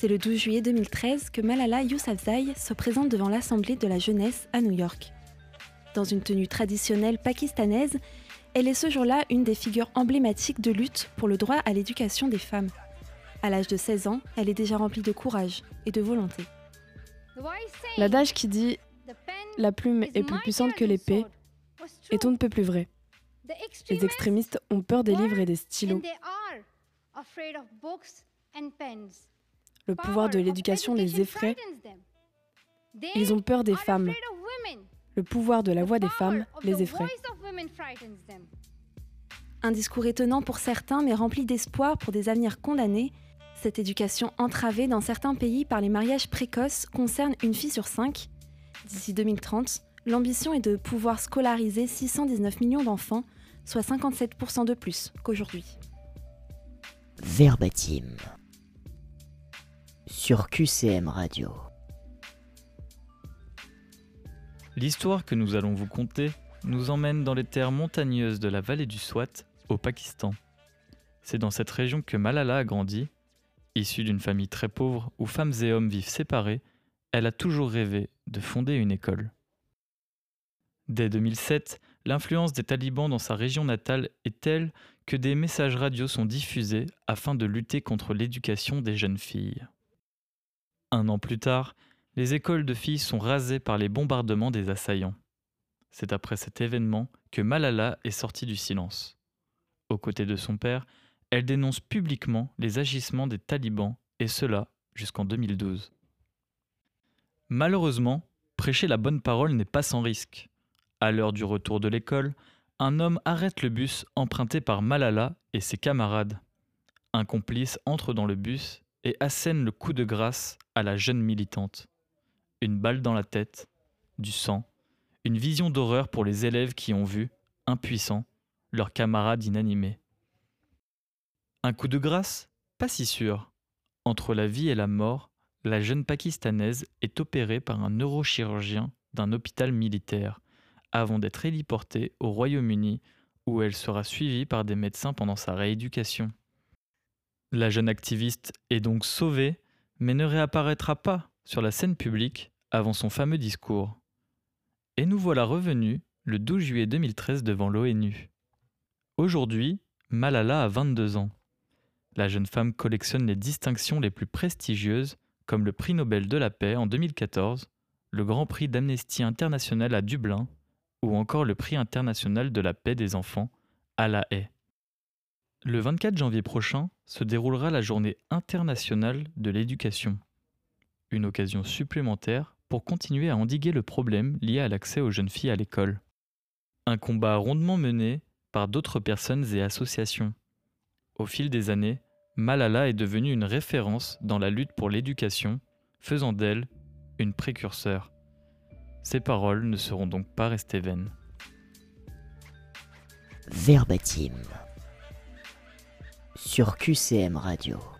C'est le 12 juillet 2013 que Malala Yousafzai se présente devant l'Assemblée de la jeunesse à New York. Dans une tenue traditionnelle pakistanaise, elle est ce jour-là une des figures emblématiques de lutte pour le droit à l'éducation des femmes. À l'âge de 16 ans, elle est déjà remplie de courage et de volonté. L'adage qui dit La plume est plus puissante que l'épée est on ne peut plus vrai. Les extrémistes ont peur des livres et des stylos. Le pouvoir de l'éducation les effraie. Ils ont peur des femmes. Le pouvoir de la voix des femmes les effraie. Un discours étonnant pour certains, mais rempli d'espoir pour des avenirs condamnés. Cette éducation entravée dans certains pays par les mariages précoces concerne une fille sur cinq. D'ici 2030, l'ambition est de pouvoir scolariser 619 millions d'enfants, soit 57% de plus qu'aujourd'hui. Verbatim L'histoire que nous allons vous conter nous emmène dans les terres montagneuses de la vallée du Swat, au Pakistan. C'est dans cette région que Malala a grandi. Issue d'une famille très pauvre où femmes et hommes vivent séparés, elle a toujours rêvé de fonder une école. Dès 2007, l'influence des talibans dans sa région natale est telle que des messages radio sont diffusés afin de lutter contre l'éducation des jeunes filles. Un an plus tard, les écoles de filles sont rasées par les bombardements des assaillants. C'est après cet événement que Malala est sortie du silence. Aux côtés de son père, elle dénonce publiquement les agissements des talibans, et cela jusqu'en 2012. Malheureusement, prêcher la bonne parole n'est pas sans risque. À l'heure du retour de l'école, un homme arrête le bus emprunté par Malala et ses camarades. Un complice entre dans le bus et assène le coup de grâce à la jeune militante. Une balle dans la tête, du sang, une vision d'horreur pour les élèves qui ont vu, impuissants, leurs camarades inanimés. Un coup de grâce? Pas si sûr. Entre la vie et la mort, la jeune pakistanaise est opérée par un neurochirurgien d'un hôpital militaire, avant d'être héliportée au Royaume-Uni, où elle sera suivie par des médecins pendant sa rééducation. La jeune activiste est donc sauvée, mais ne réapparaîtra pas sur la scène publique avant son fameux discours. Et nous voilà revenus le 12 juillet 2013 devant l'ONU. Aujourd'hui, Malala a 22 ans. La jeune femme collectionne les distinctions les plus prestigieuses, comme le prix Nobel de la paix en 2014, le Grand Prix d'Amnesty International à Dublin, ou encore le prix international de la paix des enfants à La Haye. Le 24 janvier prochain se déroulera la journée internationale de l'éducation. Une occasion supplémentaire pour continuer à endiguer le problème lié à l'accès aux jeunes filles à l'école. Un combat rondement mené par d'autres personnes et associations. Au fil des années, Malala est devenue une référence dans la lutte pour l'éducation, faisant d'elle une précurseur. Ses paroles ne seront donc pas restées vaines. Verbatim sur QCM Radio.